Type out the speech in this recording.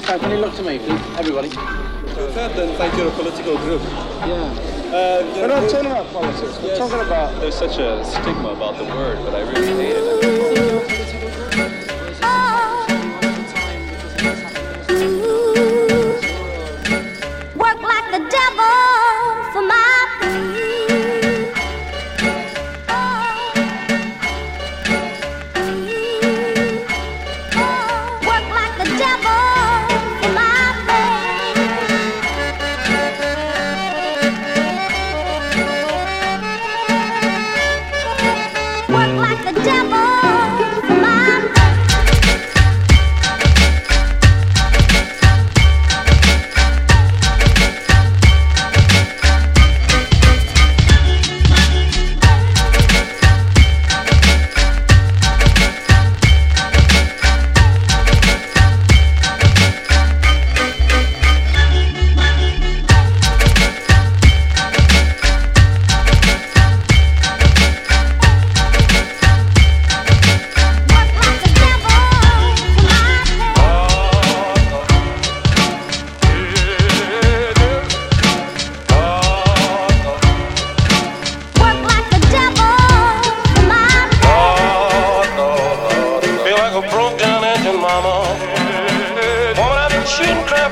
this time, can you look to me, please? Everybody. That then thank you're a political group. Yeah. Uh, We're not talking about politics. We're Yes. talking about There's such a stigma about the word, but I really hate it. Like the devil